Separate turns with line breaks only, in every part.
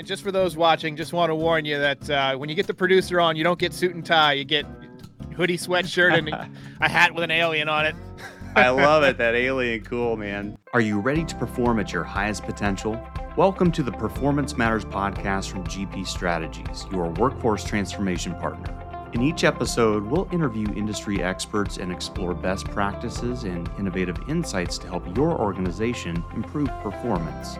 And just for those watching, just want to warn you that uh, when you get the producer on, you don't get suit and tie. You get hoodie, sweatshirt, and a hat with an alien on it.
I love it. That alien cool, man. Are you ready to perform at your highest potential? Welcome to the Performance Matters podcast from GP Strategies, your workforce transformation partner. In each episode, we'll interview industry experts and explore best practices and innovative insights to help your organization improve performance.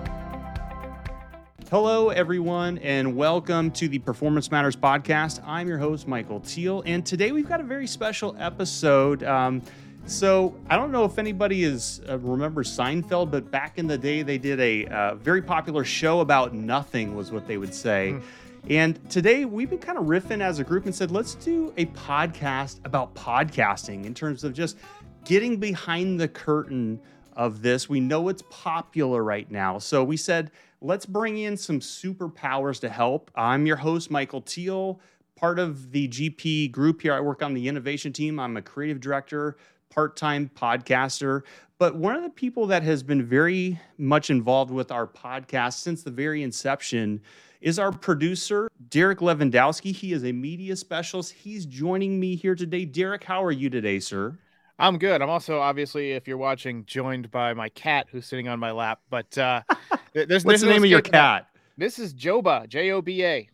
Hello, everyone, and welcome to the Performance Matters podcast. I'm your host, Michael Teal, and today we've got a very special episode. Um, so I don't know if anybody is uh, remembers Seinfeld, but back in the day, they did a uh, very popular show about nothing, was what they would say. Mm. And today we've been kind of riffing as a group and said, let's do a podcast about podcasting in terms of just getting behind the curtain of this. We know it's popular right now. So we said, let's bring in some superpowers to help. I'm your host, Michael Teal, part of the GP group here. I work on the innovation team. I'm a creative director, part time podcaster. But one of the people that has been very much involved with our podcast since the very inception is our producer, Derek Lewandowski. He is a media specialist. He's joining me here today. Derek, how are you today, sir?
I'm good. I'm also obviously, if you're watching, joined by my cat who's sitting on my lap. But uh,
there's what's the name of your cat?
This is Joba, J O B A.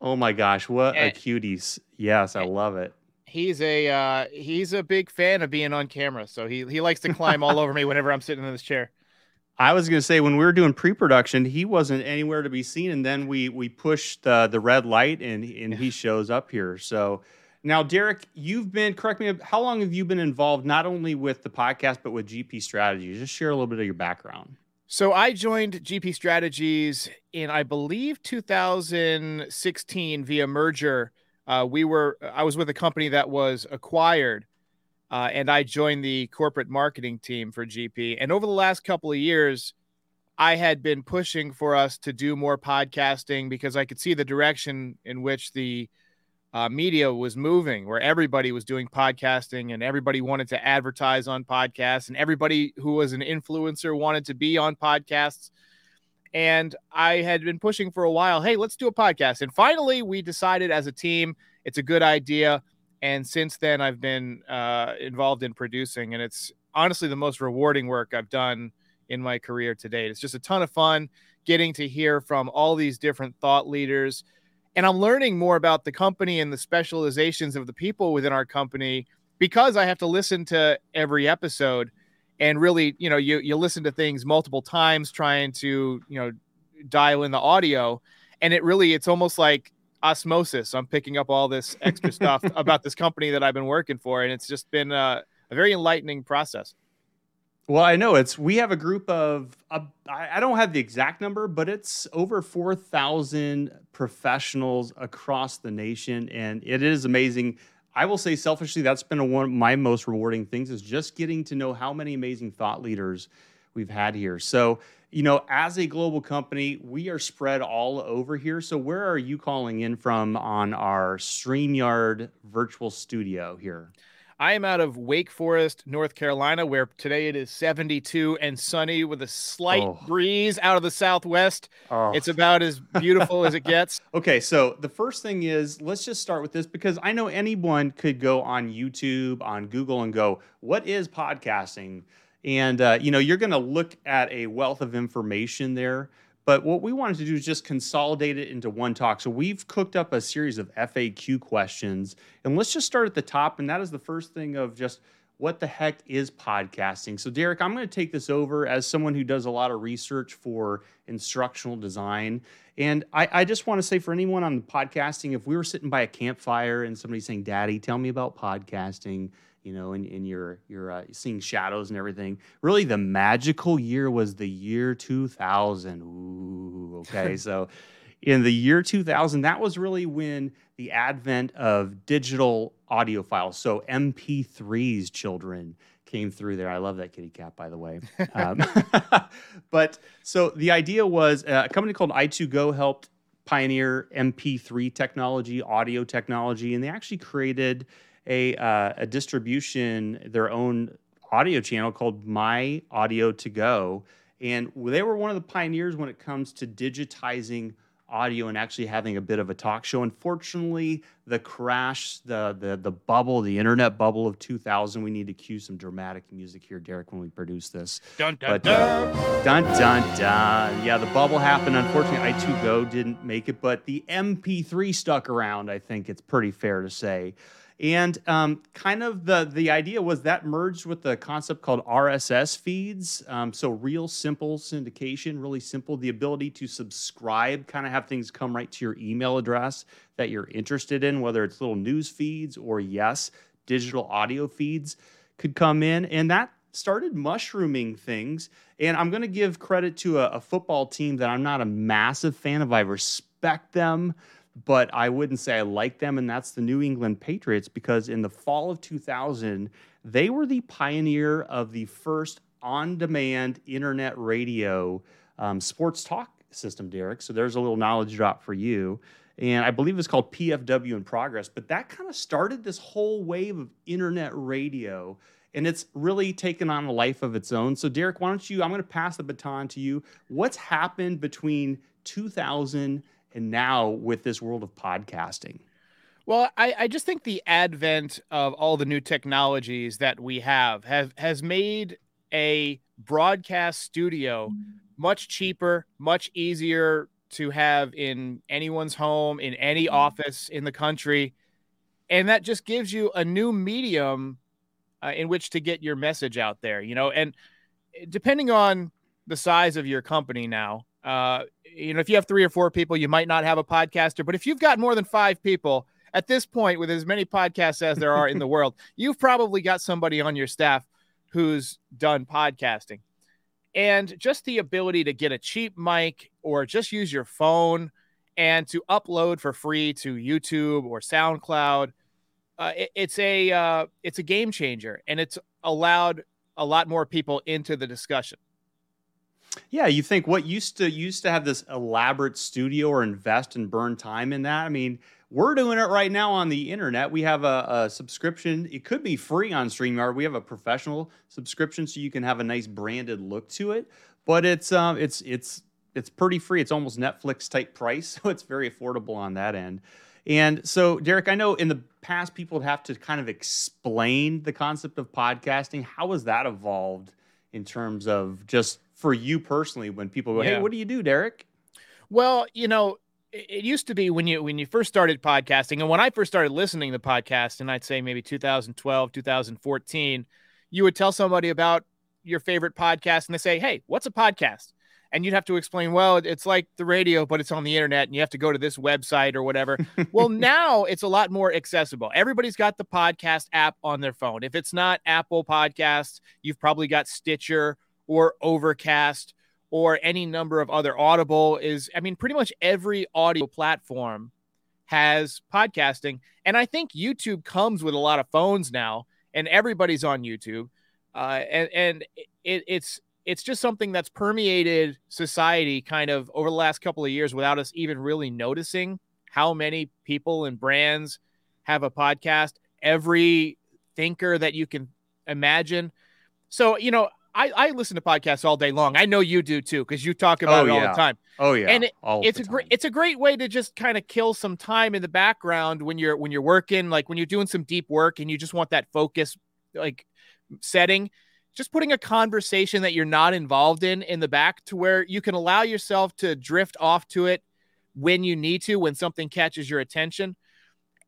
Oh my gosh, what and, a cuties! Yes, I love it.
He's a uh, he's a big fan of being on camera, so he he likes to climb all over me whenever I'm sitting in this chair.
I was going to say when we were doing pre-production, he wasn't anywhere to be seen, and then we we pushed uh, the red light, and and he shows up here. So now, Derek, you've been, correct me, how long have you been involved not only with the podcast, but with GP Strategies? Just share a little bit of your background.
So I joined GP Strategies in, I believe, 2016 via merger. Uh, we were, I was with a company that was acquired, uh, and I joined the corporate marketing team for GP. And over the last couple of years, I had been pushing for us to do more podcasting because I could see the direction in which the uh, media was moving, where everybody was doing podcasting and everybody wanted to advertise on podcasts, and everybody who was an influencer wanted to be on podcasts. And I had been pushing for a while, hey, let's do a podcast. And finally, we decided as a team it's a good idea. And since then, I've been uh, involved in producing, and it's honestly the most rewarding work I've done in my career to date. It's just a ton of fun getting to hear from all these different thought leaders and I'm learning more about the company and the specializations of the people within our company because I have to listen to every episode and really, you know, you you listen to things multiple times trying to, you know, dial in the audio and it really it's almost like osmosis. I'm picking up all this extra stuff about this company that I've been working for and it's just been a, a very enlightening process.
Well, I know it's we have a group of uh, I don't have the exact number, but it's over four thousand professionals across the nation, and it is amazing. I will say selfishly, that's been one of my most rewarding things is just getting to know how many amazing thought leaders we've had here. So, you know, as a global company, we are spread all over here. So, where are you calling in from on our StreamYard virtual studio here?
I am out of Wake Forest, North Carolina, where today it is 72 and sunny with a slight oh. breeze out of the southwest. Oh. It's about as beautiful as it gets.
Okay, so the first thing is let's just start with this because I know anyone could go on YouTube, on Google, and go, What is podcasting? And, uh, you know, you're going to look at a wealth of information there. But what we wanted to do is just consolidate it into one talk. So we've cooked up a series of FAQ questions. And let's just start at the top. And that is the first thing of just what the heck is podcasting? So, Derek, I'm going to take this over as someone who does a lot of research for instructional design. And I, I just want to say for anyone on the podcasting, if we were sitting by a campfire and somebody saying, Daddy, tell me about podcasting, you know, and, and you're you're uh, seeing shadows and everything. Really, the magical year was the year 2000. Okay, so in the year 2000, that was really when the advent of digital audio files, so MP3s, children came through there. I love that kitty cat, by the way. Um, but so the idea was uh, a company called i2Go helped pioneer MP3 technology, audio technology, and they actually created a uh, a distribution their own audio channel called My Audio to Go, and they were one of the pioneers when it comes to digitizing audio and actually having a bit of a talk show. Unfortunately, the crash, the the the bubble, the internet bubble of 2000. We need to cue some dramatic music here, Derek, when we produce this.
Dun dun but, dun.
Uh, dun dun dun. Yeah, the bubble happened. Unfortunately, i2Go didn't make it, but the MP3 stuck around. I think it's pretty fair to say. And um, kind of the the idea was that merged with the concept called RSS feeds. Um, so real simple syndication, really simple. The ability to subscribe, kind of have things come right to your email address that you're interested in, whether it's little news feeds or yes, digital audio feeds could come in, and that started mushrooming things. And I'm going to give credit to a, a football team that I'm not a massive fan of. I respect them but I wouldn't say I like them, and that's the New England Patriots because in the fall of 2000, they were the pioneer of the first on demand internet radio um, sports talk system, Derek. So there's a little knowledge drop for you. And I believe it's called PFW in progress, but that kind of started this whole wave of internet radio. And it's really taken on a life of its own. So, Derek, why don't you? I'm going to pass the baton to you. What's happened between 2000 and now with this world of podcasting?
Well, I, I just think the advent of all the new technologies that we have have has made a broadcast studio much cheaper, much easier to have in anyone's home, in any mm-hmm. office in the country. And that just gives you a new medium uh, in which to get your message out there, you know. And depending on the size of your company now, uh, you know, if you have three or four people, you might not have a podcaster. But if you've got more than five people at this point, with as many podcasts as there are in the world, you've probably got somebody on your staff who's done podcasting. And just the ability to get a cheap mic or just use your phone and to upload for free to YouTube or SoundCloud, uh, it, it's a uh, it's a game changer, and it's allowed a lot more people into the discussion.
Yeah, you think what used to used to have this elaborate studio or invest and burn time in that. I mean, we're doing it right now on the internet. We have a, a subscription. It could be free on StreamYard. We have a professional subscription, so you can have a nice branded look to it. But it's um it's it's it's pretty free. It's almost Netflix type price, so it's very affordable on that end. And so, Derek, I know in the past people would have to kind of explain the concept of podcasting. How has that evolved in terms of just for you personally when people go, yeah. "Hey, what do you do, Derek?"
Well, you know, it used to be when you when you first started podcasting and when I first started listening to podcasts and I'd say maybe 2012, 2014, you would tell somebody about your favorite podcast and they say, "Hey, what's a podcast?" And you'd have to explain, "Well, it's like the radio, but it's on the internet and you have to go to this website or whatever." well, now it's a lot more accessible. Everybody's got the podcast app on their phone. If it's not Apple Podcasts, you've probably got Stitcher or Overcast or any number of other Audible is I mean pretty much every audio platform has podcasting. And I think YouTube comes with a lot of phones now and everybody's on YouTube. Uh, and and it, it's it's just something that's permeated society kind of over the last couple of years without us even really noticing how many people and brands have a podcast every thinker that you can imagine. So you know I, I listen to podcasts all day long. I know you do too, because you talk about
oh,
it
all
yeah. the time.
Oh yeah,
and it, it's a great it's a great way to just kind of kill some time in the background when you're when you're working, like when you're doing some deep work and you just want that focus, like setting. Just putting a conversation that you're not involved in in the back to where you can allow yourself to drift off to it when you need to, when something catches your attention.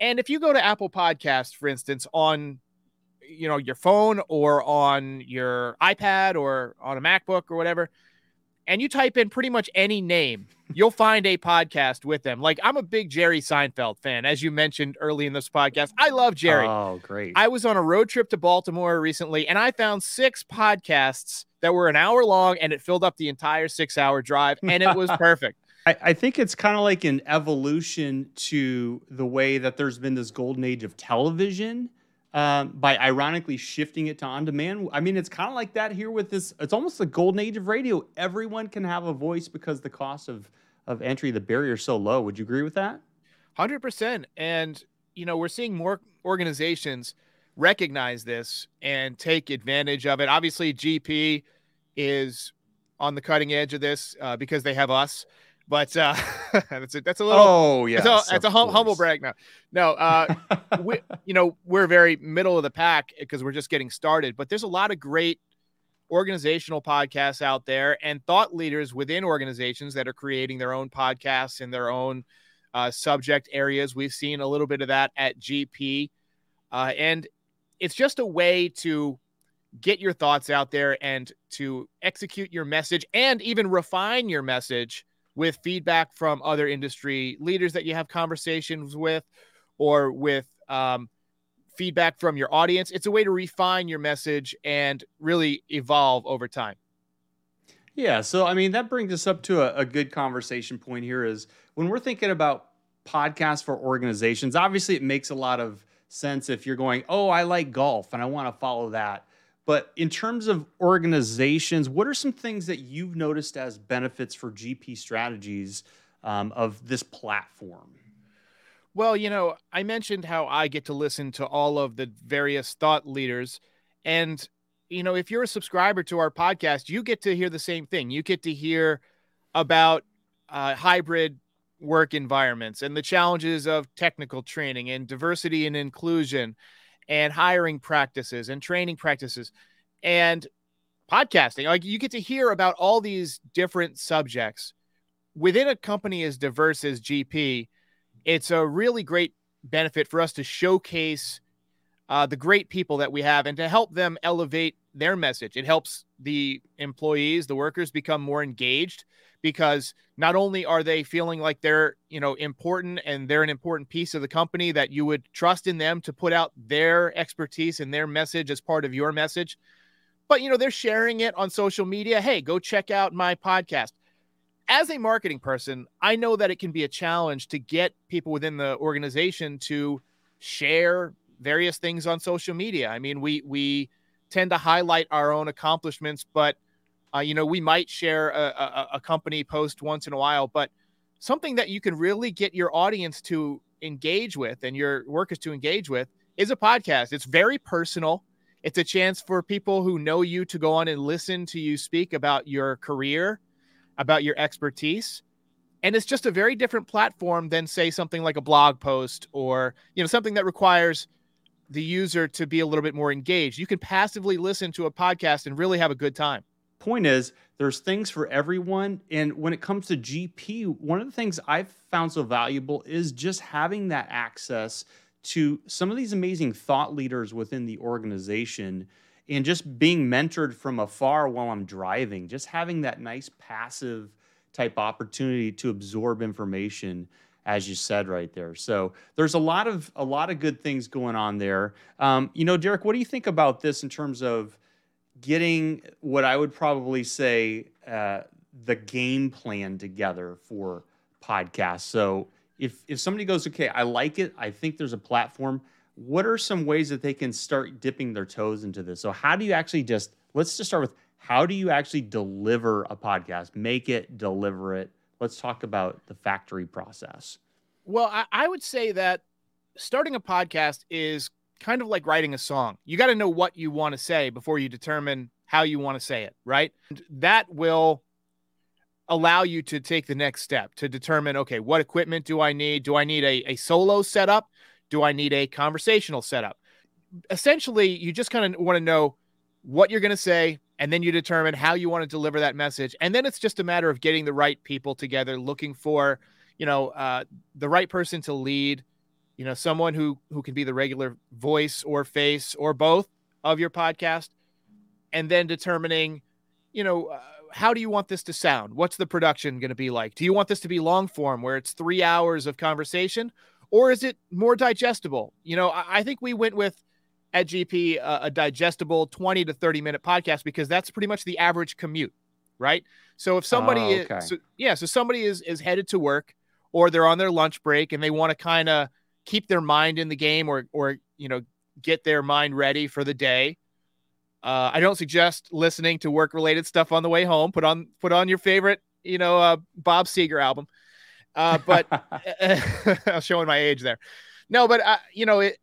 And if you go to Apple Podcast, for instance, on you know your phone or on your iPad or on a MacBook or whatever, and you type in pretty much any name, you'll find a podcast with them. Like I'm a big Jerry Seinfeld fan, as you mentioned early in this podcast. I love Jerry.
Oh, great!
I was on a road trip to Baltimore recently, and I found six podcasts that were an hour long, and it filled up the entire six-hour drive, and it was perfect.
I, I think it's kind of like an evolution to the way that there's been this golden age of television um, by ironically shifting it to on demand. I mean, it's kind of like that here with this. It's almost the golden age of radio. Everyone can have a voice because the cost of of entry, the barrier is so low. Would you agree with that?
Hundred percent. And you know, we're seeing more organizations recognize this and take advantage of it. Obviously, GP is on the cutting edge of this uh, because they have us. But uh, that's a, that's a little.
Oh yeah,
that's a, that's a hum, humble brag now. No, uh, we you know we're very middle of the pack because we're just getting started. But there's a lot of great organizational podcasts out there and thought leaders within organizations that are creating their own podcasts in their own uh, subject areas. We've seen a little bit of that at GP, uh, and it's just a way to get your thoughts out there and to execute your message and even refine your message with feedback from other industry leaders that you have conversations with or with um, feedback from your audience. It's a way to refine your message and really evolve over time.
Yeah. So, I mean, that brings us up to a, a good conversation point here is when we're thinking about podcasts for organizations, obviously it makes a lot of sense if you're going, oh, I like golf and I want to follow that. But in terms of organizations, what are some things that you've noticed as benefits for GP strategies um, of this platform?
Well, you know, I mentioned how I get to listen to all of the various thought leaders. And, you know, if you're a subscriber to our podcast, you get to hear the same thing. You get to hear about uh, hybrid work environments and the challenges of technical training and diversity and inclusion and hiring practices and training practices and podcasting. Like you get to hear about all these different subjects within a company as diverse as GP. It's a really great benefit for us to showcase uh, the great people that we have and to help them elevate their message. It helps the employees, the workers become more engaged because not only are they feeling like they're you know important and they're an important piece of the company that you would trust in them to put out their expertise and their message as part of your message but you know they're sharing it on social media. Hey go check out my podcast. As a marketing person i know that it can be a challenge to get people within the organization to share various things on social media. I mean we we tend to highlight our own accomplishments but uh, you know, we might share a, a, a company post once in a while, but something that you can really get your audience to engage with and your workers to engage with is a podcast. It's very personal. It's a chance for people who know you to go on and listen to you speak about your career, about your expertise. And it's just a very different platform than say something like a blog post or, you know, something that requires the user to be a little bit more engaged. You can passively listen to a podcast and really have a good time
point is there's things for everyone and when it comes to gp one of the things i've found so valuable is just having that access to some of these amazing thought leaders within the organization and just being mentored from afar while i'm driving just having that nice passive type opportunity to absorb information as you said right there so there's a lot of a lot of good things going on there um, you know derek what do you think about this in terms of getting what I would probably say uh, the game plan together for podcasts. So if if somebody goes, okay, I like it, I think there's a platform. What are some ways that they can start dipping their toes into this? So how do you actually just let's just start with how do you actually deliver a podcast, make it, deliver it? Let's talk about the factory process.
Well, I, I would say that starting a podcast is kind of like writing a song. You got to know what you want to say before you determine how you want to say it, right? And that will allow you to take the next step to determine okay, what equipment do I need? Do I need a, a solo setup? Do I need a conversational setup? Essentially, you just kind of want to know what you're going to say, and then you determine how you want to deliver that message. And then it's just a matter of getting the right people together, looking for, you know, uh, the right person to lead, you know someone who who can be the regular voice or face or both of your podcast and then determining you know uh, how do you want this to sound what's the production going to be like do you want this to be long form where it's three hours of conversation or is it more digestible you know i, I think we went with at gp uh, a digestible 20 to 30 minute podcast because that's pretty much the average commute right so if somebody oh, okay. is so, yeah so somebody is is headed to work or they're on their lunch break and they want to kind of keep their mind in the game or or you know get their mind ready for the day. Uh, I don't suggest listening to work related stuff on the way home. Put on put on your favorite you know uh, Bob Seger album. Uh, but I'm showing my age there. No, but uh, you know it.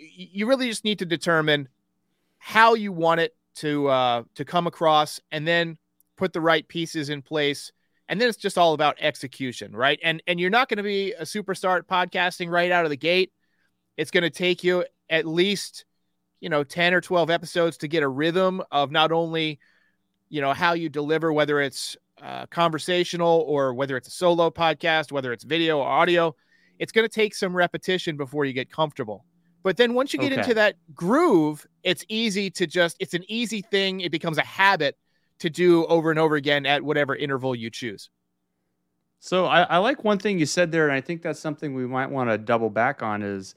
You really just need to determine how you want it to uh, to come across, and then put the right pieces in place and then it's just all about execution, right? And and you're not going to be a superstar at podcasting right out of the gate. It's going to take you at least you know 10 or 12 episodes to get a rhythm of not only you know how you deliver whether it's uh, conversational or whether it's a solo podcast whether it's video or audio it's going to take some repetition before you get comfortable but then once you get okay. into that groove it's easy to just it's an easy thing it becomes a habit to do over and over again at whatever interval you choose
so I, I like one thing you said there and i think that's something we might want to double back on is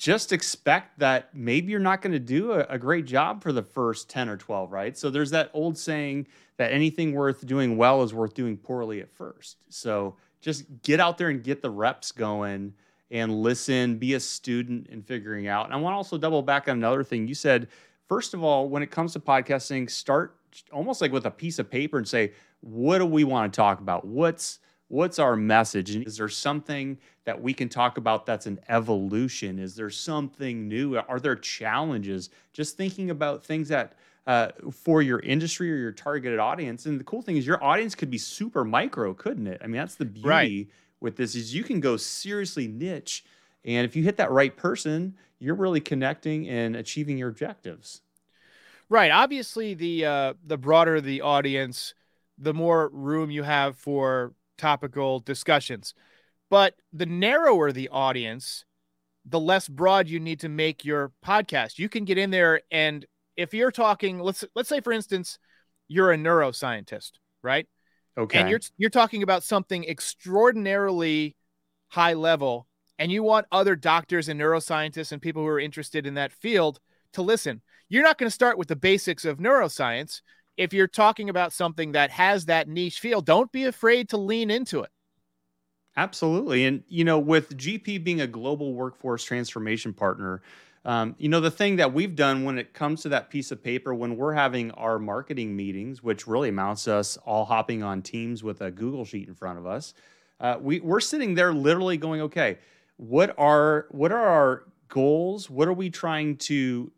just expect that maybe you're not going to do a, a, great job for the first 10 or 12, right? So there's that old saying that anything worth doing well is worth doing poorly at first. So just get out there and get the reps going and listen, be a student in figuring out. And I want to also double back on another thing. You said, first of all, when it comes to podcasting, start almost like with a piece of paper and say, what do we want to talk about? What's what's our message? And is there something that we can talk about that's an evolution? Is there something new? Are there challenges? Just thinking about things that uh, for your industry or your targeted audience. And the cool thing is your audience could be super micro, couldn't it? I mean, that's the beauty right. With this is you can go seriously niche. And if you hit that right person, you're really connecting and achieving your objectives.
Right. Obviously, the uh, the broader the audience, the more room you have for topical discussions. But the narrower the audience, the less broad you need to make your podcast. You can get in there and if you're talking, let's let's say for instance, you're a neuroscientist, right?
Okay.
And you're you're talking about something extraordinarily high level and you want other doctors and neuroscientists and people who are interested in that field to listen. You're not going to start with the basics of neuroscience if you're talking about something that has that niche feel, don't be afraid to lean into it.
Absolutely. And, you know, with GP being a global workforce transformation partner, um, you know, the thing that we've done when it comes to that piece of paper, when we're having our marketing meetings, which really amounts to us all hopping on Teams with a Google sheet in front of us, uh, we, we're sitting there literally going, okay, what are what are our goals? What are we trying to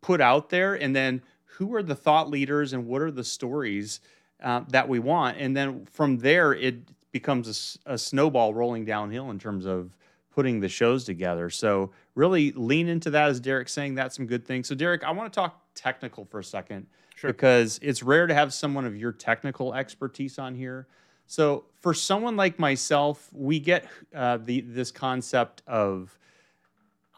put out there? And then who are the thought leaders and what are the stories uh, that we want and then from there it becomes a, a, snowball rolling downhill in terms of putting the shows together so really lean into that as derek's saying that's some good things so derek i want to talk technical for a second sure. because it's rare to have someone of your technical expertise on here so for someone like myself we get uh, the this concept of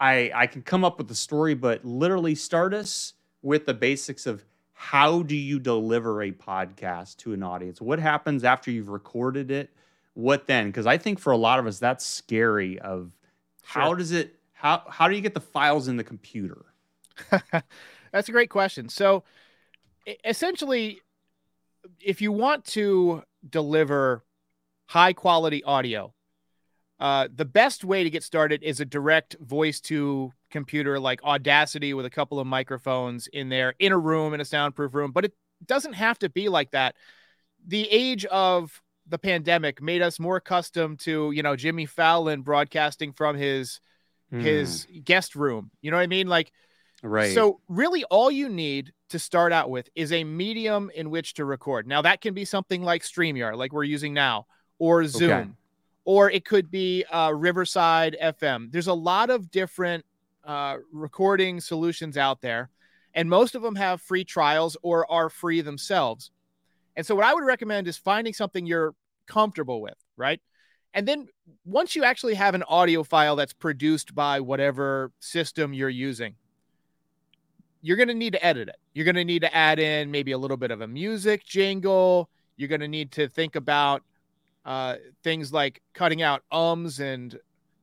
I, I can come up with the story, but literally start us with the basics of how do you deliver a podcast to an audience? What happens after you've recorded it? What then? Because I think for a lot of us, that's scary. Of sure. how does it? How how do you get the files in the computer?
that's a great question. So, essentially, if you want to deliver high quality audio, uh, the best way to get started is a direct voice to computer like Audacity with a couple of microphones in there in a room in a soundproof room, but it doesn't have to be like that. The age of the pandemic made us more accustomed to, you know, Jimmy Fallon broadcasting from his mm. his guest room. You know what I mean? Like
right.
So really all you need to start out with is a medium in which to record. Now that can be something like StreamYard, like we're using now, or Zoom. Okay or it could be uh, Riverside FM. There's a lot of different uh, recording solutions out there, and most of them have free trials or are free themselves. And so, what I would recommend is finding something you're comfortable with, right? And then, once you actually have an audio file that's produced by whatever system you're using, you're going to need to edit it. You're going to need to add in maybe a little bit of a music jingle. You're going to need to think about uh, things like cutting out ums and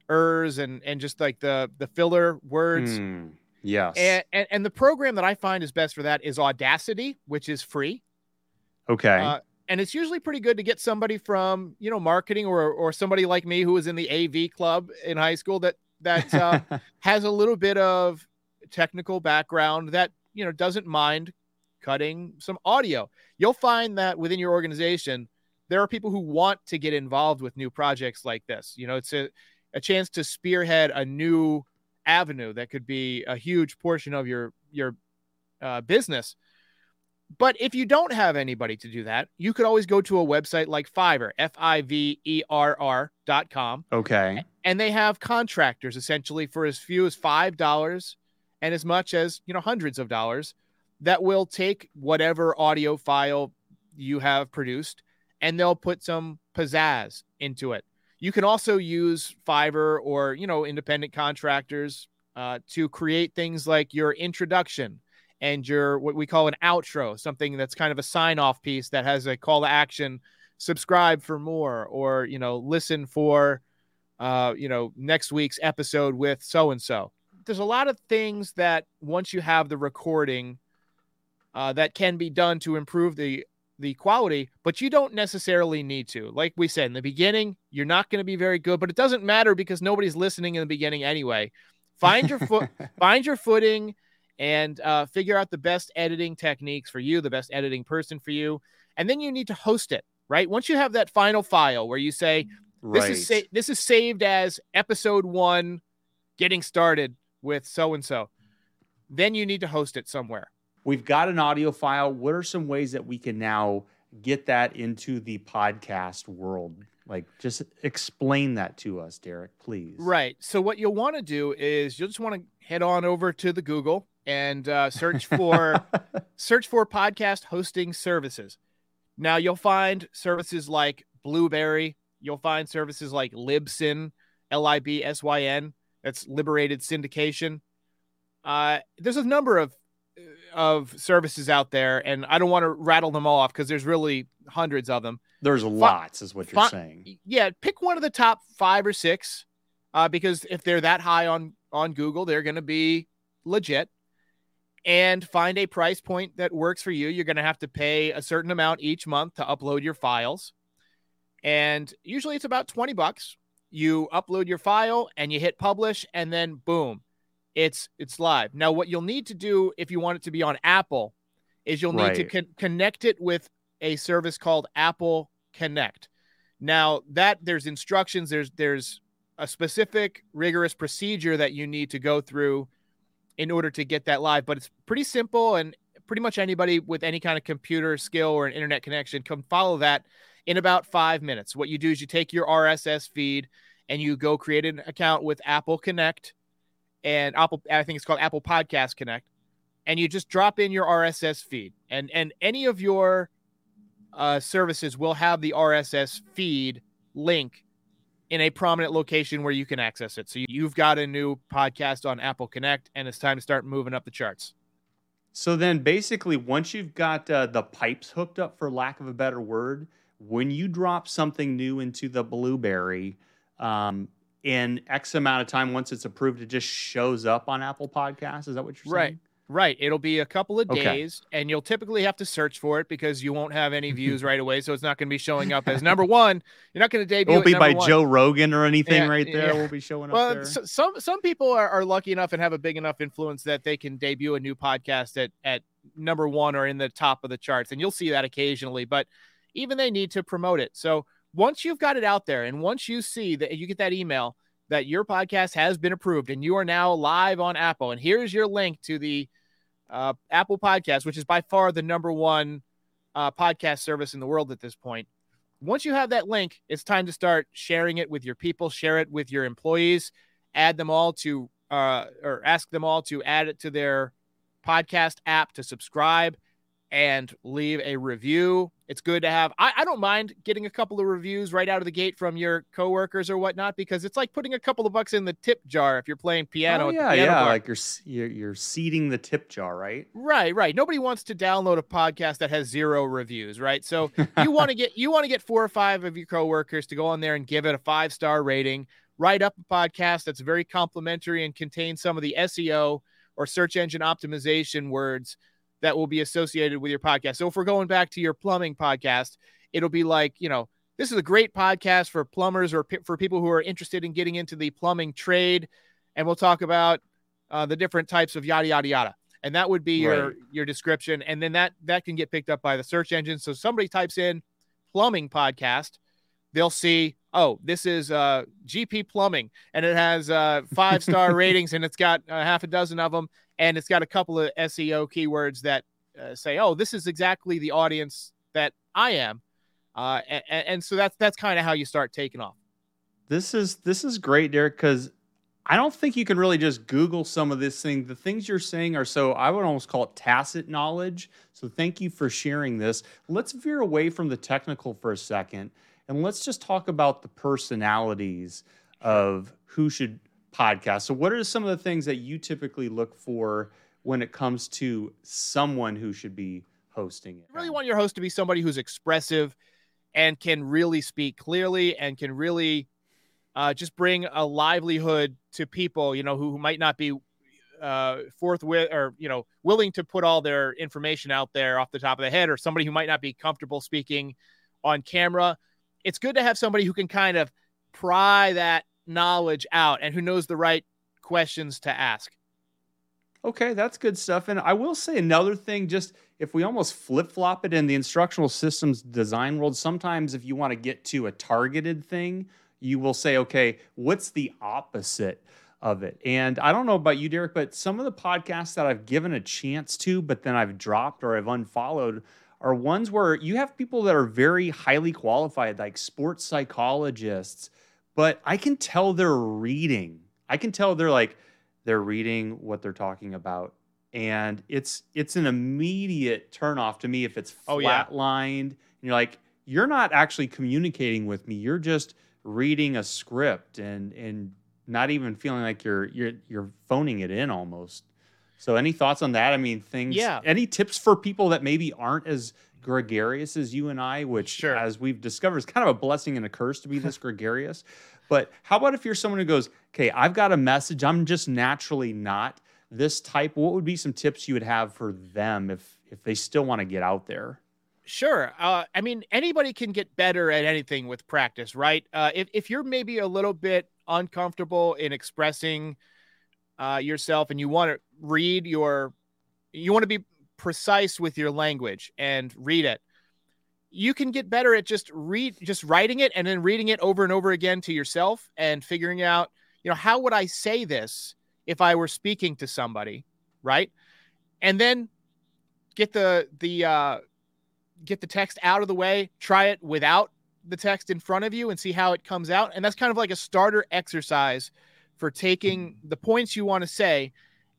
ers and and just like the the filler words. Mm,
yes.
And, and, and the program that I find is best for that is Audacity, which is free.
Okay. Uh,
and it's usually pretty good to get somebody from you know marketing or or somebody like me who was in the AV club in high school that that uh, has a little bit of technical background that you know doesn't mind cutting some audio. You'll find that within your organization there are people who want to get involved with new projects like this. You know, it's a, a chance to spearhead a new avenue that could be a huge portion of your your uh, business. But if you don't have anybody to do that, you could always go to a website like Fiverr, F I V E R R dot com.
Okay.
And they have contractors essentially for as few as $5 and as much as, you know, hundreds of dollars that will take whatever audio file you have produced and they'll put some pizzazz into it. You can also use Fiverr or, you know, independent contractors uh, to create things like your introduction and your what we call an outro, something that's kind of a sign off piece that has a call to action, subscribe for more, or, you know, listen for, uh, you know, next week's episode with so and so. There's a lot of things that once you have the recording, uh, that can be done to improve the the quality, but you don't necessarily need to. Like we said in the beginning, you're not going to be very good, but it doesn't matter because nobody's listening in the beginning anyway. Find your foot, find your footing, and uh, figure out the best editing techniques for you, the best editing person for you, and then you need to host it. Right once you have that final file where you say this
Right.
is sa- this is saved as episode one, getting started with so and so, then you need to host it somewhere.
We've got an audio file. What are some ways that we can now get that into the podcast world? Like, just explain that to us, Derek, please.
Right. So what you'll want to do is you'll just want to head on over to the Google and uh, search for search for podcast hosting services. Now you'll find services like Blubrry. You'll find services like Libsyn, L I B S Y N. That's Liberated Syndication. Uh, there's a number of of services out there, and I don't want to rattle them all off because there's really hundreds of them
There's lots, is what you're saying.
yeah, pick one of the top five or six, uh, because if they're that high on on Google, they're going to be legit. And find a price point that works for you. You're going to have to pay a certain amount each month to upload your files, and usually it's about twenty bucks. You upload your file and you hit publish, and then boom, it's it's live. Now, what you'll need to do if you want it to be on Apple is you'll need to con- connect it with a service called Apple Connect. Now that there's instructions, there's there's a specific rigorous procedure that you need to go through in order to get that live, but it's pretty simple and pretty much anybody with any kind of computer skill or an internet connection can follow that in about five minutes. What you do is you take your RSS feed and you go create an account with Apple Connect and Apple, I think it's called Apple Podcast Connect, and you just drop in your RSS feed, and and any of your uh, services will have the RSS feed link in a prominent location where you can access it. So you've got a new podcast on Apple Connect, and it's time to start moving up the charts.
So then, basically, once you've got uh, the pipes hooked up, for lack of a better word, when you drop something new into the Blubrry, um, in X amount of time, once it's approved, it just shows up on Apple Podcasts. Is that what you're saying?
Right. It'll be a couple of
Okay.
days, and you'll typically have to search for it because you won't have any views right away. So it's not going to be showing up as number one. You're not going to debut.
It
won't
be by
one.
Joe Rogan or anything
Yeah,
right there.
yeah.
We'll be showing up
Well,
there.
s- some some people are, are lucky enough and have a big enough influence that they can debut a new podcast at at number one or in the top of the charts, and you'll see that occasionally. But even they need to promote it. So once you've got it out there, and once you see that you get that email that your podcast has been approved and you are now live on Apple, and here's your link to the uh, Apple Podcast, which is by far the number one uh, podcast service in the world at this point. Once you have that link, it's time to start sharing it with your people, share it with your employees, add them all to, uh, or ask them all to add it to their podcast app to subscribe and leave a review. It's good to have. I, I don't mind getting a couple of reviews right out of the gate from your coworkers or whatnot because it's like putting a couple of bucks in the tip jar if you're playing piano.
oh
at the
yeah,
piano
yeah.
bar.
Like you're, you're you're seeding the tip jar, right?
Right, right. Nobody wants to download a podcast that has zero reviews, right? So you want to get you want to get four or five of your coworkers to go on there and give it a five star rating. Write up a podcast that's very complimentary and contains some of the SEO or search engine optimization words that will be associated with your podcast. So if we're going back to your plumbing podcast, it'll be like you know this is a great podcast for plumbers or pe- for people who are interested in getting into the plumbing trade, and we'll talk about uh, the different types of yada yada yada. And that would be your your description. And then that that can get picked up by the search engine. So somebody types in plumbing podcast they'll see oh this is uh gp plumbing and it has uh five star ratings and it's got uh, half a dozen of them and it's got a couple of seo keywords that uh, say, "Oh, this is exactly the audience that I am," uh, and, and so that's that's kind of how you start taking off.
This is this is great, Derek, because I don't think you can really just Google some of this thing. The things you're saying are so I would almost call it tacit knowledge. So thank you for sharing this. Let's veer away from the technical for a second and let's just talk about the personalities of who should podcast. So, what are some of the things that you typically look for when it comes to someone who should be hosting it?
You really want your host to be somebody who's expressive and can really speak clearly and can really uh, just bring a livelihood to people, you know, who, who might not be uh, forthwith or, you know, willing to put all their information out there off the top of the head or somebody who might not be comfortable speaking on camera. It's good to have somebody who can kind of pry that knowledge out and who knows the right questions to ask.
Okay, that's good stuff. And I will say another thing, just if we almost flip flop it in the instructional systems design world, sometimes if you want to get to a targeted thing, you will say, okay, what's the opposite of it? And I don't know about you, Derek, but some of the podcasts that I've given a chance to, but then I've dropped or I've unfollowed are ones where you have people that are very highly qualified, like sports psychologists, but I can tell they're reading. I can tell they're like they're reading what they're talking about. And it's it's an immediate turnoff to me if it's flatlined oh, yeah. and you're like, you're not actually communicating with me. You're just reading a script and and not even feeling like you're you're you're phoning it in almost. So any thoughts on that? I mean, things
yeah.
any tips for people that maybe aren't as gregarious as you and I, which
sure.
as we've discovered is kind of a blessing and a curse to be this gregarious. But how about if you're someone who goes, okay, I've got a message, I'm just naturally not this type. What would be some tips you would have for them if if they still want to get out there?
Sure. Uh, I mean, anybody can get better at anything with practice, right? Uh, if, if you're maybe a little bit uncomfortable in expressing uh, yourself and you want to read your, you want to be precise with your language and read it, you can get better at just read, just writing it and then reading it over and over again to yourself and figuring out, you know, how would I say this if I were speaking to somebody, right? And then get the the uh, get the text out of the way, try it without the text in front of you and see how it comes out. And that's kind of like a starter exercise for taking the points you want to say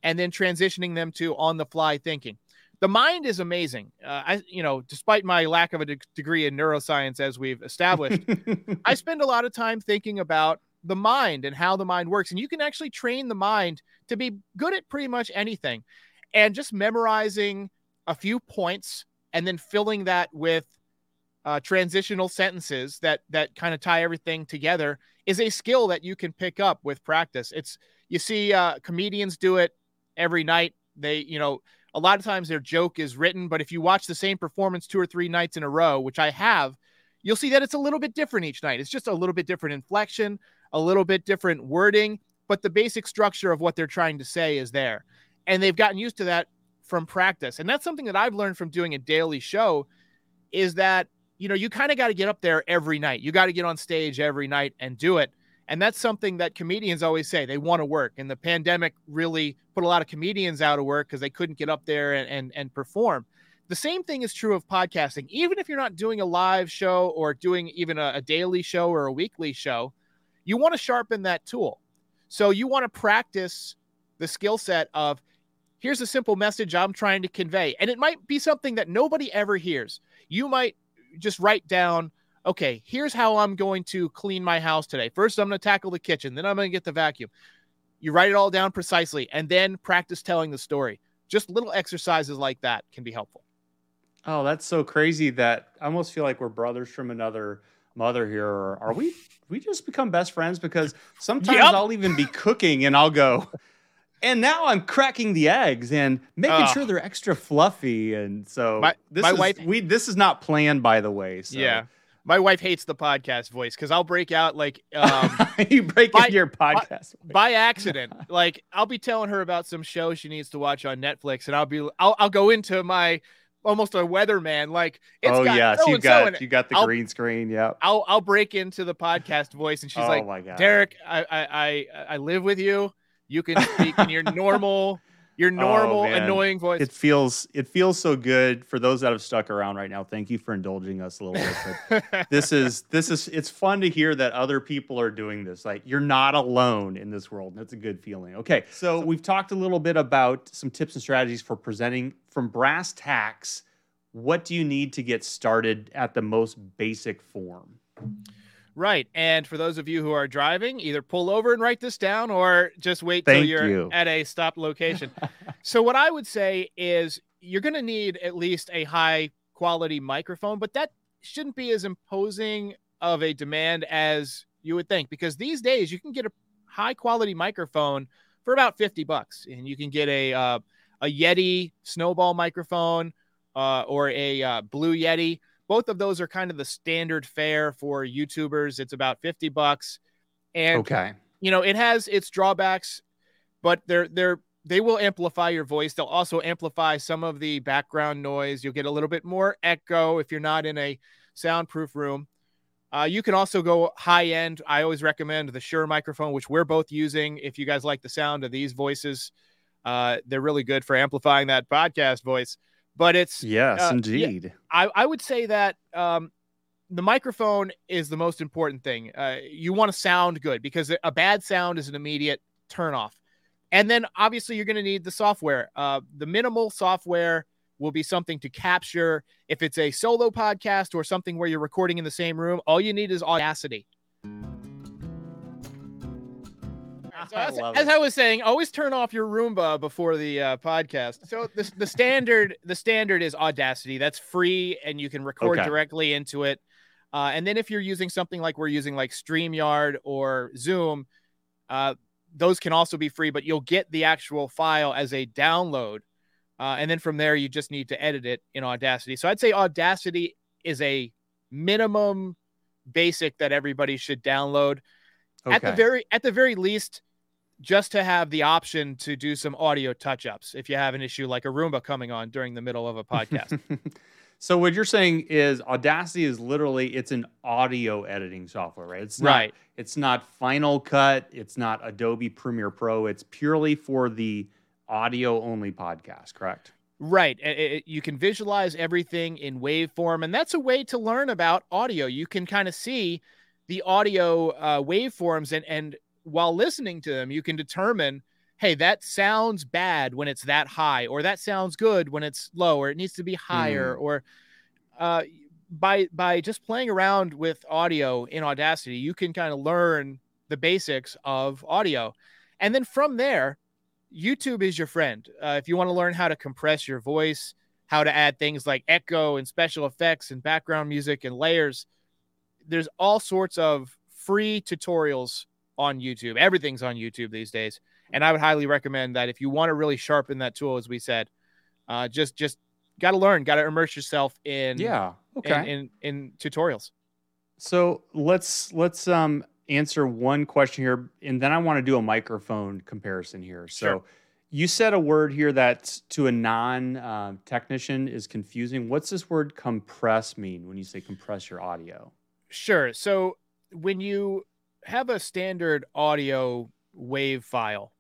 and then transitioning them to on the fly thinking. The mind is amazing. Uh, I, you know, despite my lack of a de- degree in neuroscience, as we've established, I spend a lot of time thinking about the mind and how the mind works. And you can actually train the mind to be good at pretty much anything. And just memorizing a few points and then filling that with uh, transitional sentences that that kind of tie everything together is a skill that you can pick up with practice. It's you see uh, comedians do it every night. They you know a lot of times their joke is written, but if you watch the same performance two or three nights in a row, which I have, you'll see that it's a little bit different each night. It's just a little bit different inflection, a little bit different wording, but the basic structure of what they're trying to say is there. And they've gotten used to that from practice. And that's something that I've learned from doing a daily show is that, you know, you kind of got to get up there every night. You got to get on stage every night and do it. And that's something that comedians always say they want to work. And the pandemic really put a lot of comedians out of work because they couldn't get up there and, and, and perform. The same thing is true of podcasting. Even if you're not doing a live show or doing even a, a daily show or a weekly show, you want to sharpen that tool. So you want to practice the skill set of here's a simple message I'm trying to convey. And it might be something that nobody ever hears. You might just write down, okay, here's how I'm going to clean my house today. First, I'm going to tackle the kitchen, then I'm going to get the vacuum. You write it all down precisely and then practice telling the story. Just little exercises like that can be helpful.
Oh, that's so crazy that I almost feel like we're brothers from another mother here. Or Are we we just become best friends because sometimes yep. I'll even be cooking and I'll go, and now I'm cracking the eggs and making uh, sure they're extra fluffy. And so
my,
this
my
is,
wife,
we this is not planned, by the way. So.
Yeah, my wife hates the podcast voice because I'll break out like um,
you break by, your podcast
by, by, accident. like I'll be telling her about some show she needs to watch on Netflix, and I'll be I'll I'll go into my almost a weatherman. Like,
oh yes, you got you got the I'll, green screen. Yeah,
I'll I'll break into the podcast voice, and she's
oh,
like, "Derek, I I I live with you. You can speak in your normal your oh, normal
Oh,
annoying voice.
It feels it feels so good for those that have stuck around right now. Thank you for indulging us a little bit. But this is this is it's fun to hear that other people are doing this. Like you're not alone in this world. That's a good feeling. Okay, so we've talked a little bit about some tips and strategies for presenting from brass tacks. What do you need to get started at the most basic form?
Right. And for those of you who are driving, either pull over and write this down or just wait till you're
you.
at a stop location. so, what I would say is you're going to need at least a high quality microphone, but that shouldn't be as imposing of a demand as you would think because these days you can get a high quality microphone for about 50 bucks and you can get a uh, a Yeti snowball microphone uh, or a uh, Blue Yeti both of those are kind of the standard fare for YouTubers. It's about 50 bucks. And
Okay.
you know, it has its drawbacks, but they're they're they will amplify your voice. They'll also amplify some of the background noise. You'll get a little bit more echo if you're not in a soundproof room. Uh, you can also go high end. I always recommend the Shure microphone, which we're both using. If you guys like the sound of these voices, uh, they're really good for amplifying that podcast voice. But it's
Yes,
uh, yeah.
indeed.
I, I would say that um, the microphone is the most important thing. Uh, you want to sound good because a bad sound is an immediate turnoff. And then obviously you're going to need the software. Uh, the minimal software will be something to capture. If it's a solo podcast or something where you're recording in the same room, all you need is Audacity. So
I
as, as. I was saying, always turn off your Roomba before the uh, podcast. So the the standard the standard is Audacity. That's free and you can record
Okay.
directly into it. Uh, and then if you're using something like we're using like StreamYard or Zoom, uh, those can also be free, but you'll get the actual file as a download. Uh, and then from there, you just need to edit it in Audacity. So I'd say Audacity is a minimum basic that everybody should download at the very at the very least just to have the option to do some audio touch ups if you have an issue like a Roomba coming on during the middle of a podcast.
so what you're saying is Audacity is literally it's an audio editing software, right? It's not,
Right.
It's not Final Cut. It's not Adobe Premiere Pro. It's purely for the audio only podcast, correct?
right. It- it- you can visualize everything in waveform, and that's a way to learn about audio. You can kind of see the audio uh, waveforms, and and while listening to them, you can determine. Hey, that sounds bad when it's that high, or that sounds good when it's low, or it needs to be higher, or uh, by by just playing around with audio in Audacity, you can kind of learn the basics of audio, and then from there, YouTube is your friend. Uh, if you want to learn how to compress your voice, how to add things like echo and special effects and background music and layers, there's all sorts of free tutorials on YouTube. Everything's on YouTube these days, and I would highly recommend that if you want to really sharpen that tool, as we said, uh, just just got to learn, got to immerse yourself in
Yeah. Okay.
in, in in tutorials.
So let's let's um answer one question here, and then I want to do a microphone comparison here. So
Sure.
you said a word here that to a non um, technician is confusing. What's this word compress mean when you say compress your audio?
Sure. So when you have a standard audio wave file,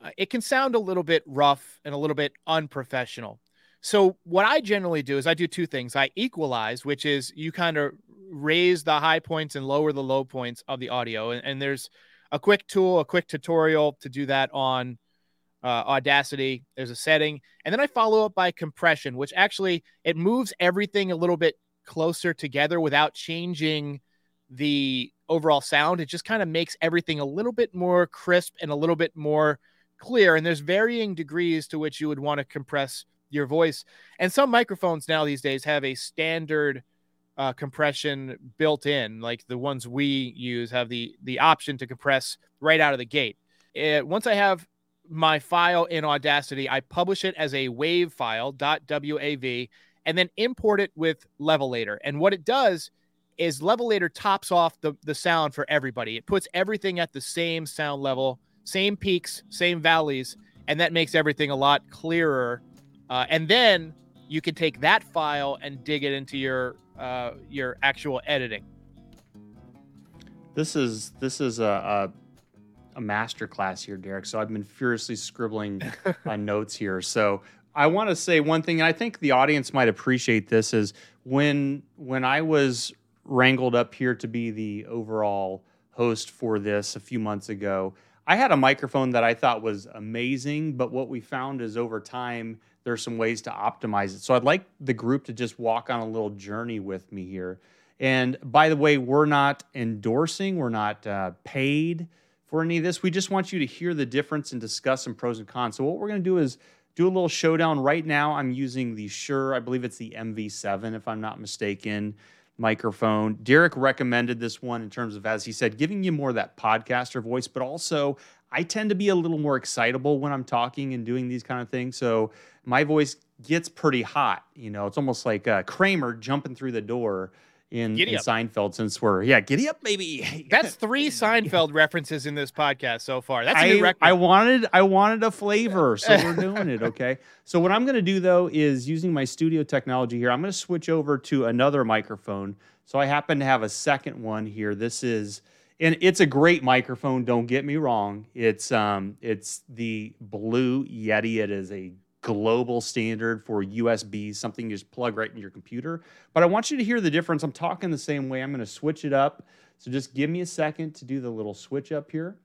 uh, it can sound a little bit rough and a little bit unprofessional. So what I generally do is I do two things. I equalize, which is you kind of raise the high points and lower the low points of the audio. And, and there's a quick tool, a quick tutorial to do that on uh, Audacity. There's a setting, and then I follow up by compression, which actually it moves everything a little bit closer together without changing the overall sound. It just kind of makes everything a little bit more crisp and a little bit more clear. And there's varying degrees to which you would want to compress your voice. And some microphones now these days have a standard uh, compression built in, like the ones we use have the the option to compress right out of the gate. It, once I have my file in Audacity, I publish it as a wave file .wav and then import it with Levelator. And what it does is Levelator tops off the, the sound for everybody. It puts everything at the same sound level, same peaks, same valleys, and that makes everything a lot clearer. Uh, and then you can take that file and dig it into your uh, your actual editing.
This is this is a, a a master class here, Derek. So I've been furiously scribbling my notes here. So I want to say one thing, and I think the audience might appreciate this is when when I was wrangled up here to be the overall host for this a few months ago, I had a microphone that I thought was amazing, but what we found is over time there's some ways to optimize it. So I'd like the group to just walk on a little journey with me here. And by the way, we're not endorsing, we're not uh, paid for any of this. We just want you to hear the difference and discuss some pros and cons. So what we're going to do is do a little showdown. Right now, I'm using the Shure, I believe it's the MV7, if I'm not mistaken, microphone. Derek recommended this one in terms of, as he said, giving you more of that podcaster voice, but also I tend to be a little more excitable when I'm talking and doing these kind of things. So my voice gets pretty hot. You know, it's almost like uh, Kramer jumping through the door in, in Seinfeld since we're yeah, giddy up, maybe.
That's three Seinfeld references in this podcast so far. That's a new
I,
record.
I wanted I wanted a flavor, so we're doing it. Okay. So what I'm gonna do though is using my studio technology here, I'm gonna switch over to another microphone. So I happen to have a second one here. This is and it's a great microphone, don't get me wrong. It's um it's the Blue Yeti. It is a global standard for USB, something you just plug right in your computer. But I want you to hear the difference. I'm talking the same way. I'm going to switch it up. So just give me a second to do the little switch up here.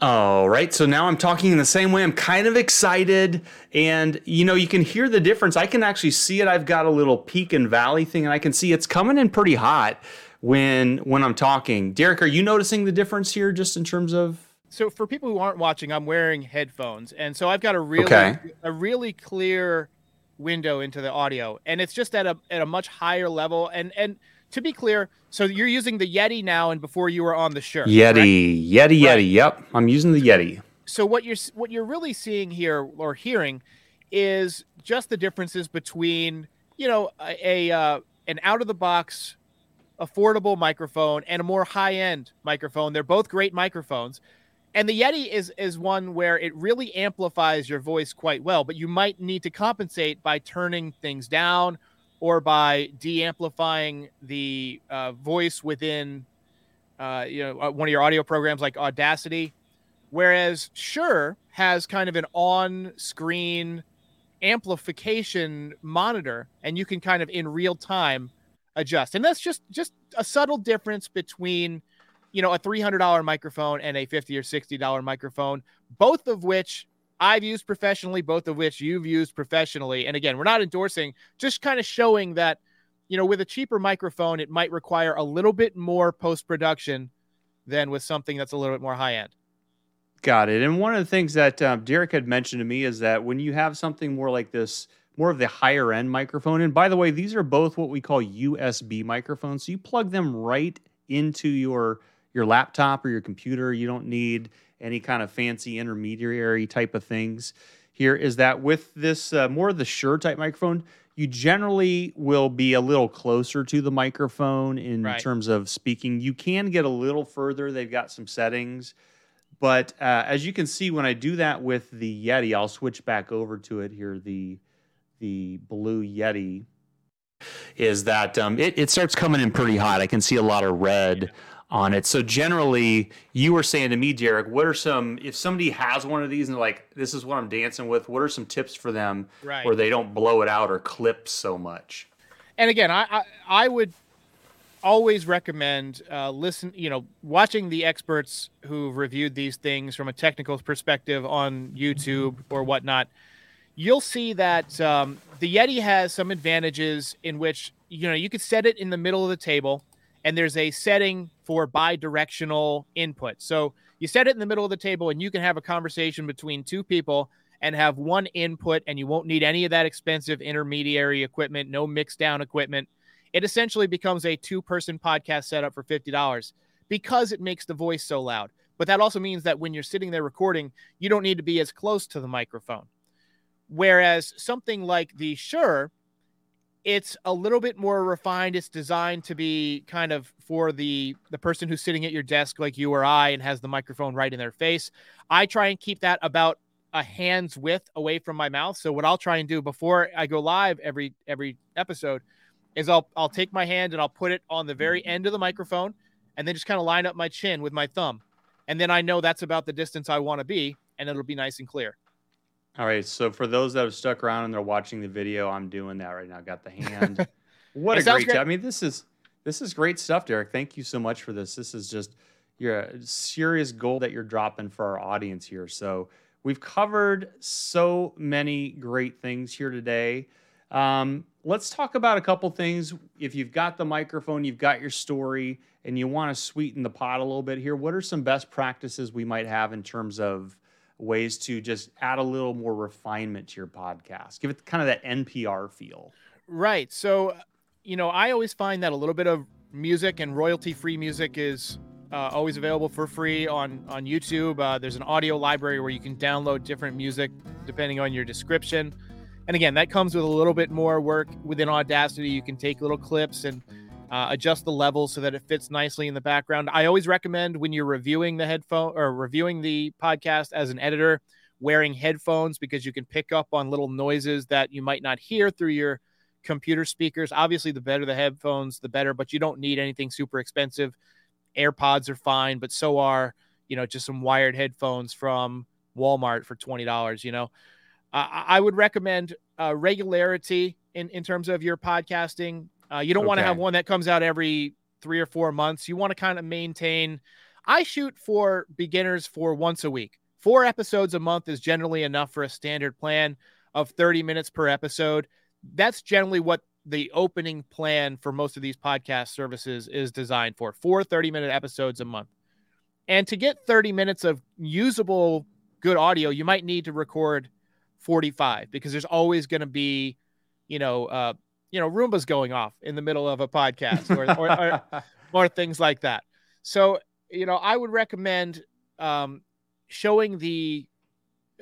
All right, so now I'm talking in the same way. I'm kind of excited, and you know, you can hear the difference. I can actually see it. I've got a little peak and valley thing, and I can see it's coming in pretty hot when when I'm talking. Derek, are you noticing the difference here, just in terms of
so for people who aren't watching, I'm wearing headphones, and so I've got a really okay. a really clear window into the audio, and it's just at a at a much higher level. And and to be clear, so you're using the Yeti now, and before you were on the Shure.
Yeti, correct? Yeti, right. Yeti. Yep, I'm using the Yeti.
So what you're what you're really seeing here or hearing is just the differences between you know a, a uh, an out of the box affordable microphone and a more high end microphone. They're both great microphones and the Yeti is is one where it really amplifies your voice quite well, but you might need to compensate by turning things down or by de-amplifying the uh, voice within uh, you know uh, one of your audio programs like Audacity. Whereas Shure has kind of an on-screen amplification monitor, and you can kind of in real time adjust. And that's just just a subtle difference between you know, a $300 microphone and a 50 or $60 microphone, both of which I've used professionally, both of which you've used professionally. And again, we're not endorsing, just kind of showing that, you know, with a cheaper microphone, it might require a little bit more post production than with something that's a little bit more high end.
Got it. And one of the things that um, Derek had mentioned to me is that when you have something more like this, more of the higher end microphone, and by the way, these are both what we call USB microphones. So you plug them right into your your laptop or your computer. You don't need any kind of fancy intermediary type of things. Here is that with this uh, more of the Shure type microphone, you generally will be a little closer to the microphone in right. terms of speaking. You can get a little further. They've got some settings. But uh, as you can see, when I do that with the Yeti, I'll switch back over to it here. The the Blue Yeti is that um, it, it starts coming in pretty hot. I can see a lot of red. On it. So generally, you were saying to me, Derek, what are some if somebody has one of these and like this is what I'm dancing with? What are some tips for them right. where they don't blow it out or clip so much?
And again, I I, I would always recommend uh, listen. You know, watching the experts who've reviewed these things from a technical perspective on YouTube or whatnot. You'll see that um, the Yeti has some advantages in which you know you could set it in the middle of the table and there's a setting for bi-directional input. So you set it in the middle of the table and you can have a conversation between two people and have one input and you won't need any of that expensive intermediary equipment, no mix down equipment. It essentially becomes a two-person podcast setup for $50 because it makes the voice so loud. But that also means that when you're sitting there recording, you don't need to be as close to the microphone. Whereas something like the Shure it's a little bit more refined. It's designed to be kind of for the the person who's sitting at your desk like you or i and has the microphone right in their face. I try and keep that about a hand's width away from my mouth. So what i'll try and do before i go live every every episode is i'll i'll take my hand and i'll put it on the very end of the microphone and then just kind of line up my chin with my thumb. And then I know that's about the distance I want to be, and it'll be nice and clear.
All right. So for those that have stuck around and they're watching the video, I'm doing that right now. Got the hand. what a great! Great. I mean, this is this is great stuff, Derek. Thank you so much for this. This is just your serious goal that you're dropping for our audience here. So we've covered so many great things here today. Um, let's talk about a couple things. If you've got the microphone, you've got your story, and you want to sweeten the pot a little bit here, what are some best practices we might have in terms of ways to just add a little more refinement to your podcast? Give it kind of that NPR feel.
Right. So, you know, I always find that a little bit of music and royalty free music is uh, always available for free on on YouTube. Uh, there's an audio library where you can download different music depending on your description. And again, that comes with a little bit more work within Audacity. You can take little clips and uh, adjust the level so that it fits nicely in the background. I always recommend when you're reviewing the headphone or reviewing the podcast as an editor, wearing headphones because you can pick up on little noises that you might not hear through your computer speakers. Obviously, the better the headphones, the better, but you don't need anything super expensive. AirPods are fine, but so are, you know, just some wired headphones from Walmart for $20, you know. Uh, I would recommend uh, regularity in, in terms of your podcasting. Uh, you don't okay. want to have one that comes out every three or four months. You want to kind of maintain. I shoot for beginners for once a week. Four episodes a month is generally enough for a standard plan of 30 minutes per episode. That's generally what the opening plan for most of these podcast services is designed for four 30 minute episodes a month. And to get 30 minutes of usable good audio, you might need to record 45 because there's always going to be, you know, uh, you know, Roomba's going off in the middle of a podcast or, or, or, or, things like that. So, you know, I would recommend um, showing the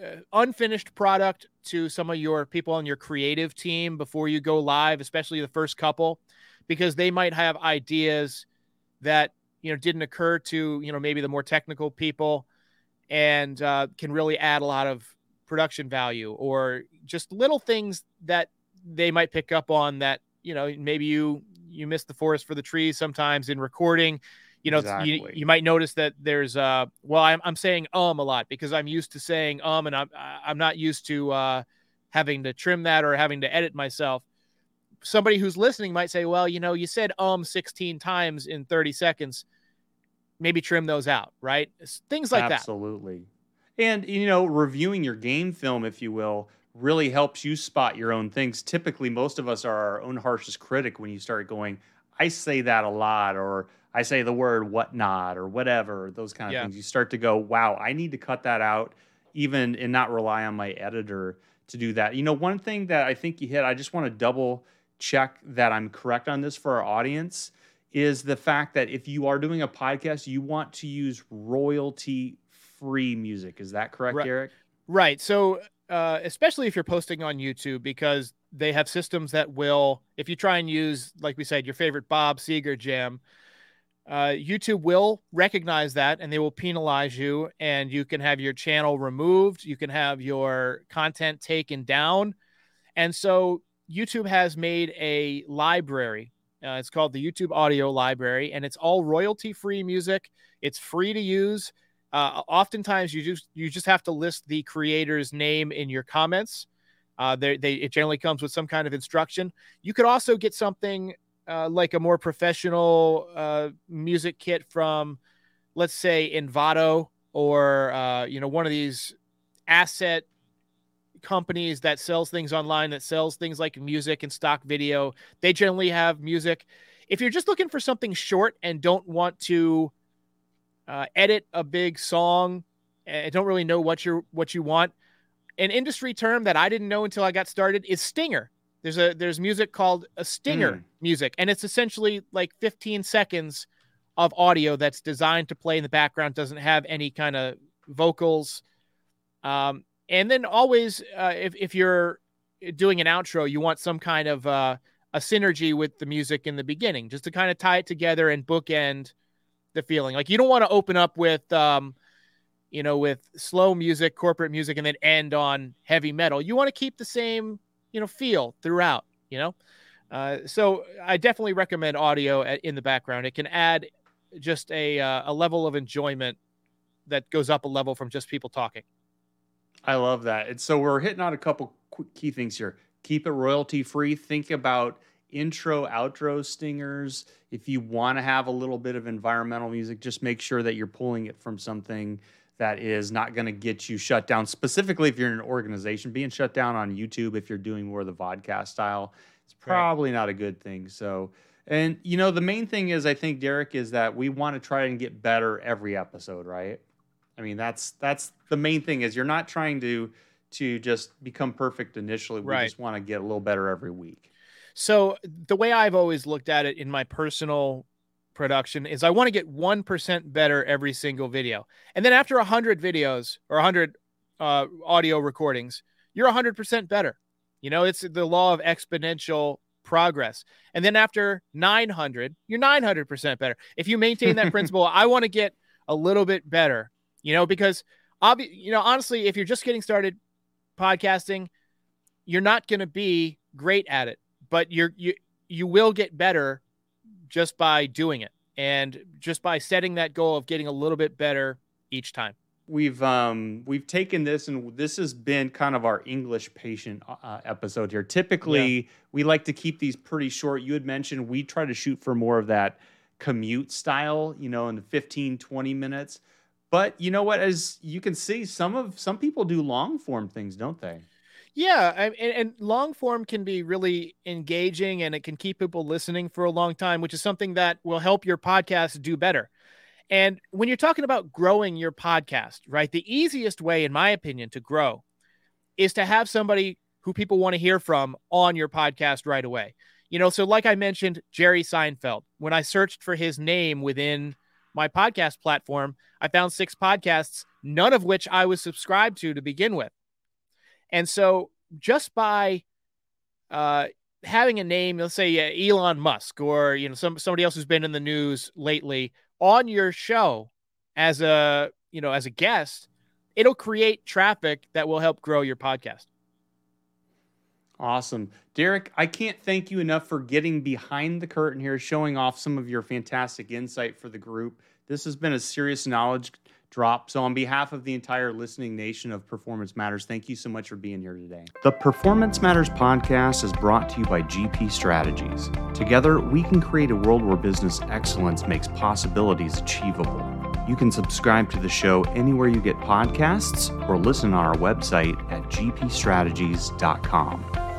uh, unfinished product to some of your people on your creative team before you go live, especially the first couple, because they might have ideas that, you know, didn't occur to, you know, maybe the more technical people and uh, can really add a lot of production value or just little things that they might pick up on that you know maybe you you miss the forest for the trees sometimes in recording. You know exactly. you, you might notice that there's uh well I'm, I'm saying um a lot because i'm used to saying um and i'm i'm not used to uh having to trim that or having to edit myself. Somebody who's listening might say well you know you said um 16 times in 30 seconds. Maybe trim those out right? Things like
absolutely.
that.
Absolutely. And, you know, reviewing your game film, if you will, really helps you spot your own things. Typically, most of us are our own harshest critic when you start going, I say that a lot, or I say the word whatnot, or whatever, those kind of yeah. things. You start to go, wow, I need to cut that out, even and not rely on my editor to do that. You know, one thing that I think you hit, I just want to double check that I'm correct on this for our audience is the fact that if you are doing a podcast, you want to use royalty free music. Is that correct,
right.
Derek?
Right. So, uh, especially if you're posting on YouTube, because they have systems that will, if you try and use, like we said, your favorite Bob Seger jam, uh, YouTube will recognize that and they will penalize you, and you can have your channel removed. You can have your content taken down. And so, YouTube has made a library. Uh, it's called the YouTube Audio Library, and it's all royalty free music. It's free to use. Uh, oftentimes, you just you just have to list the creator's name in your comments. Uh, they, they it generally comes with some kind of instruction. You could also get something uh, like a more professional uh, music kit from, let's say, Envato or uh, you know one of these asset companies that sells things online that sells things like music and stock video. They generally have music. If you're just looking for something short and don't want to uh, edit a big song. I don't really know what you what you want. An industry term that I didn't know until I got started is stinger. There's a there's music called a stinger mm. music, and it's essentially like 15 seconds of audio that's designed to play in the background. Doesn't have any kind of vocals. Um, and then always, uh, if if you're doing an outro, you want some kind of uh, a synergy with the music in the beginning, just to kind of tie it together and bookend the feeling. Like you don't want to open up with um, you know, with slow music, corporate music, and then end on heavy metal. You want to keep the same, you know, feel throughout, you know? Uh, so I definitely recommend audio in the background. It can add just a, uh, a level of enjoyment that goes up a level from just people talking.
I love that. And so we're hitting on a couple key things here. Keep it royalty free. Think about intro, outro stingers. If you want to have a little bit of environmental music, just make sure that you're pulling it from something that is not going to get you shut down. Specifically, if you're in an organization, being shut down on YouTube, if you're doing more of the vodcast style, it's probably right. not a good thing. So, and you know, the main thing is, I think Derek is that we want to try and get better every episode, right? I mean, that's that's the main thing is you're not trying to to just become perfect initially. We right. just want to get a little better every week.
So the way I've always looked at it in my personal production is I want to get 1% better every single video. And then after 100 videos or 100 uh, audio recordings, you're 100% better. You know, it's the law of exponential progress. And then after 900, you're 900% better. If you maintain that principle, I want to get a little bit better, you know, because obvi- you know, honestly, if you're just getting started podcasting, you're not going to be great at it, but you're you you will get better just by doing it and just by setting that goal of getting a little bit better each time.
We've um we've taken this and this has been kind of our english patient uh, uh, episode here. Typically yeah. we like to keep these pretty short. You had mentioned we try to shoot for more of that commute style you know in the 15 20 minutes. But you know what as you can see some of some people do long form things don't they
yeah, and, and long form can be really engaging and it can keep people listening for a long time, which is something that will help your podcast do better. And when you're talking about growing your podcast, right, the easiest way, in my opinion, to grow is to have somebody who people want to hear from on your podcast right away. You know, so like I mentioned, Jerry Seinfeld, when I searched for his name within my podcast platform, I found six podcasts, none of which I was subscribed to to begin with. And so just by uh, having a name, let's say uh, Elon Musk or you know some somebody else who's been in the news lately on your show as a you know as a guest, it'll create traffic that will help grow your podcast.
Awesome. Derek, I can't thank you enough for getting behind the curtain here, showing off some of your fantastic insight for the group. This has been a serious knowledge drop. So, on behalf of the entire listening nation of Performance Matters, thank you so much for being here today. The Performance Matters podcast is brought to you by GP Strategies. Together, we can create a world where business excellence makes possibilities achievable. You can subscribe to the show anywhere you get podcasts or listen on our website at gpstrategies.com.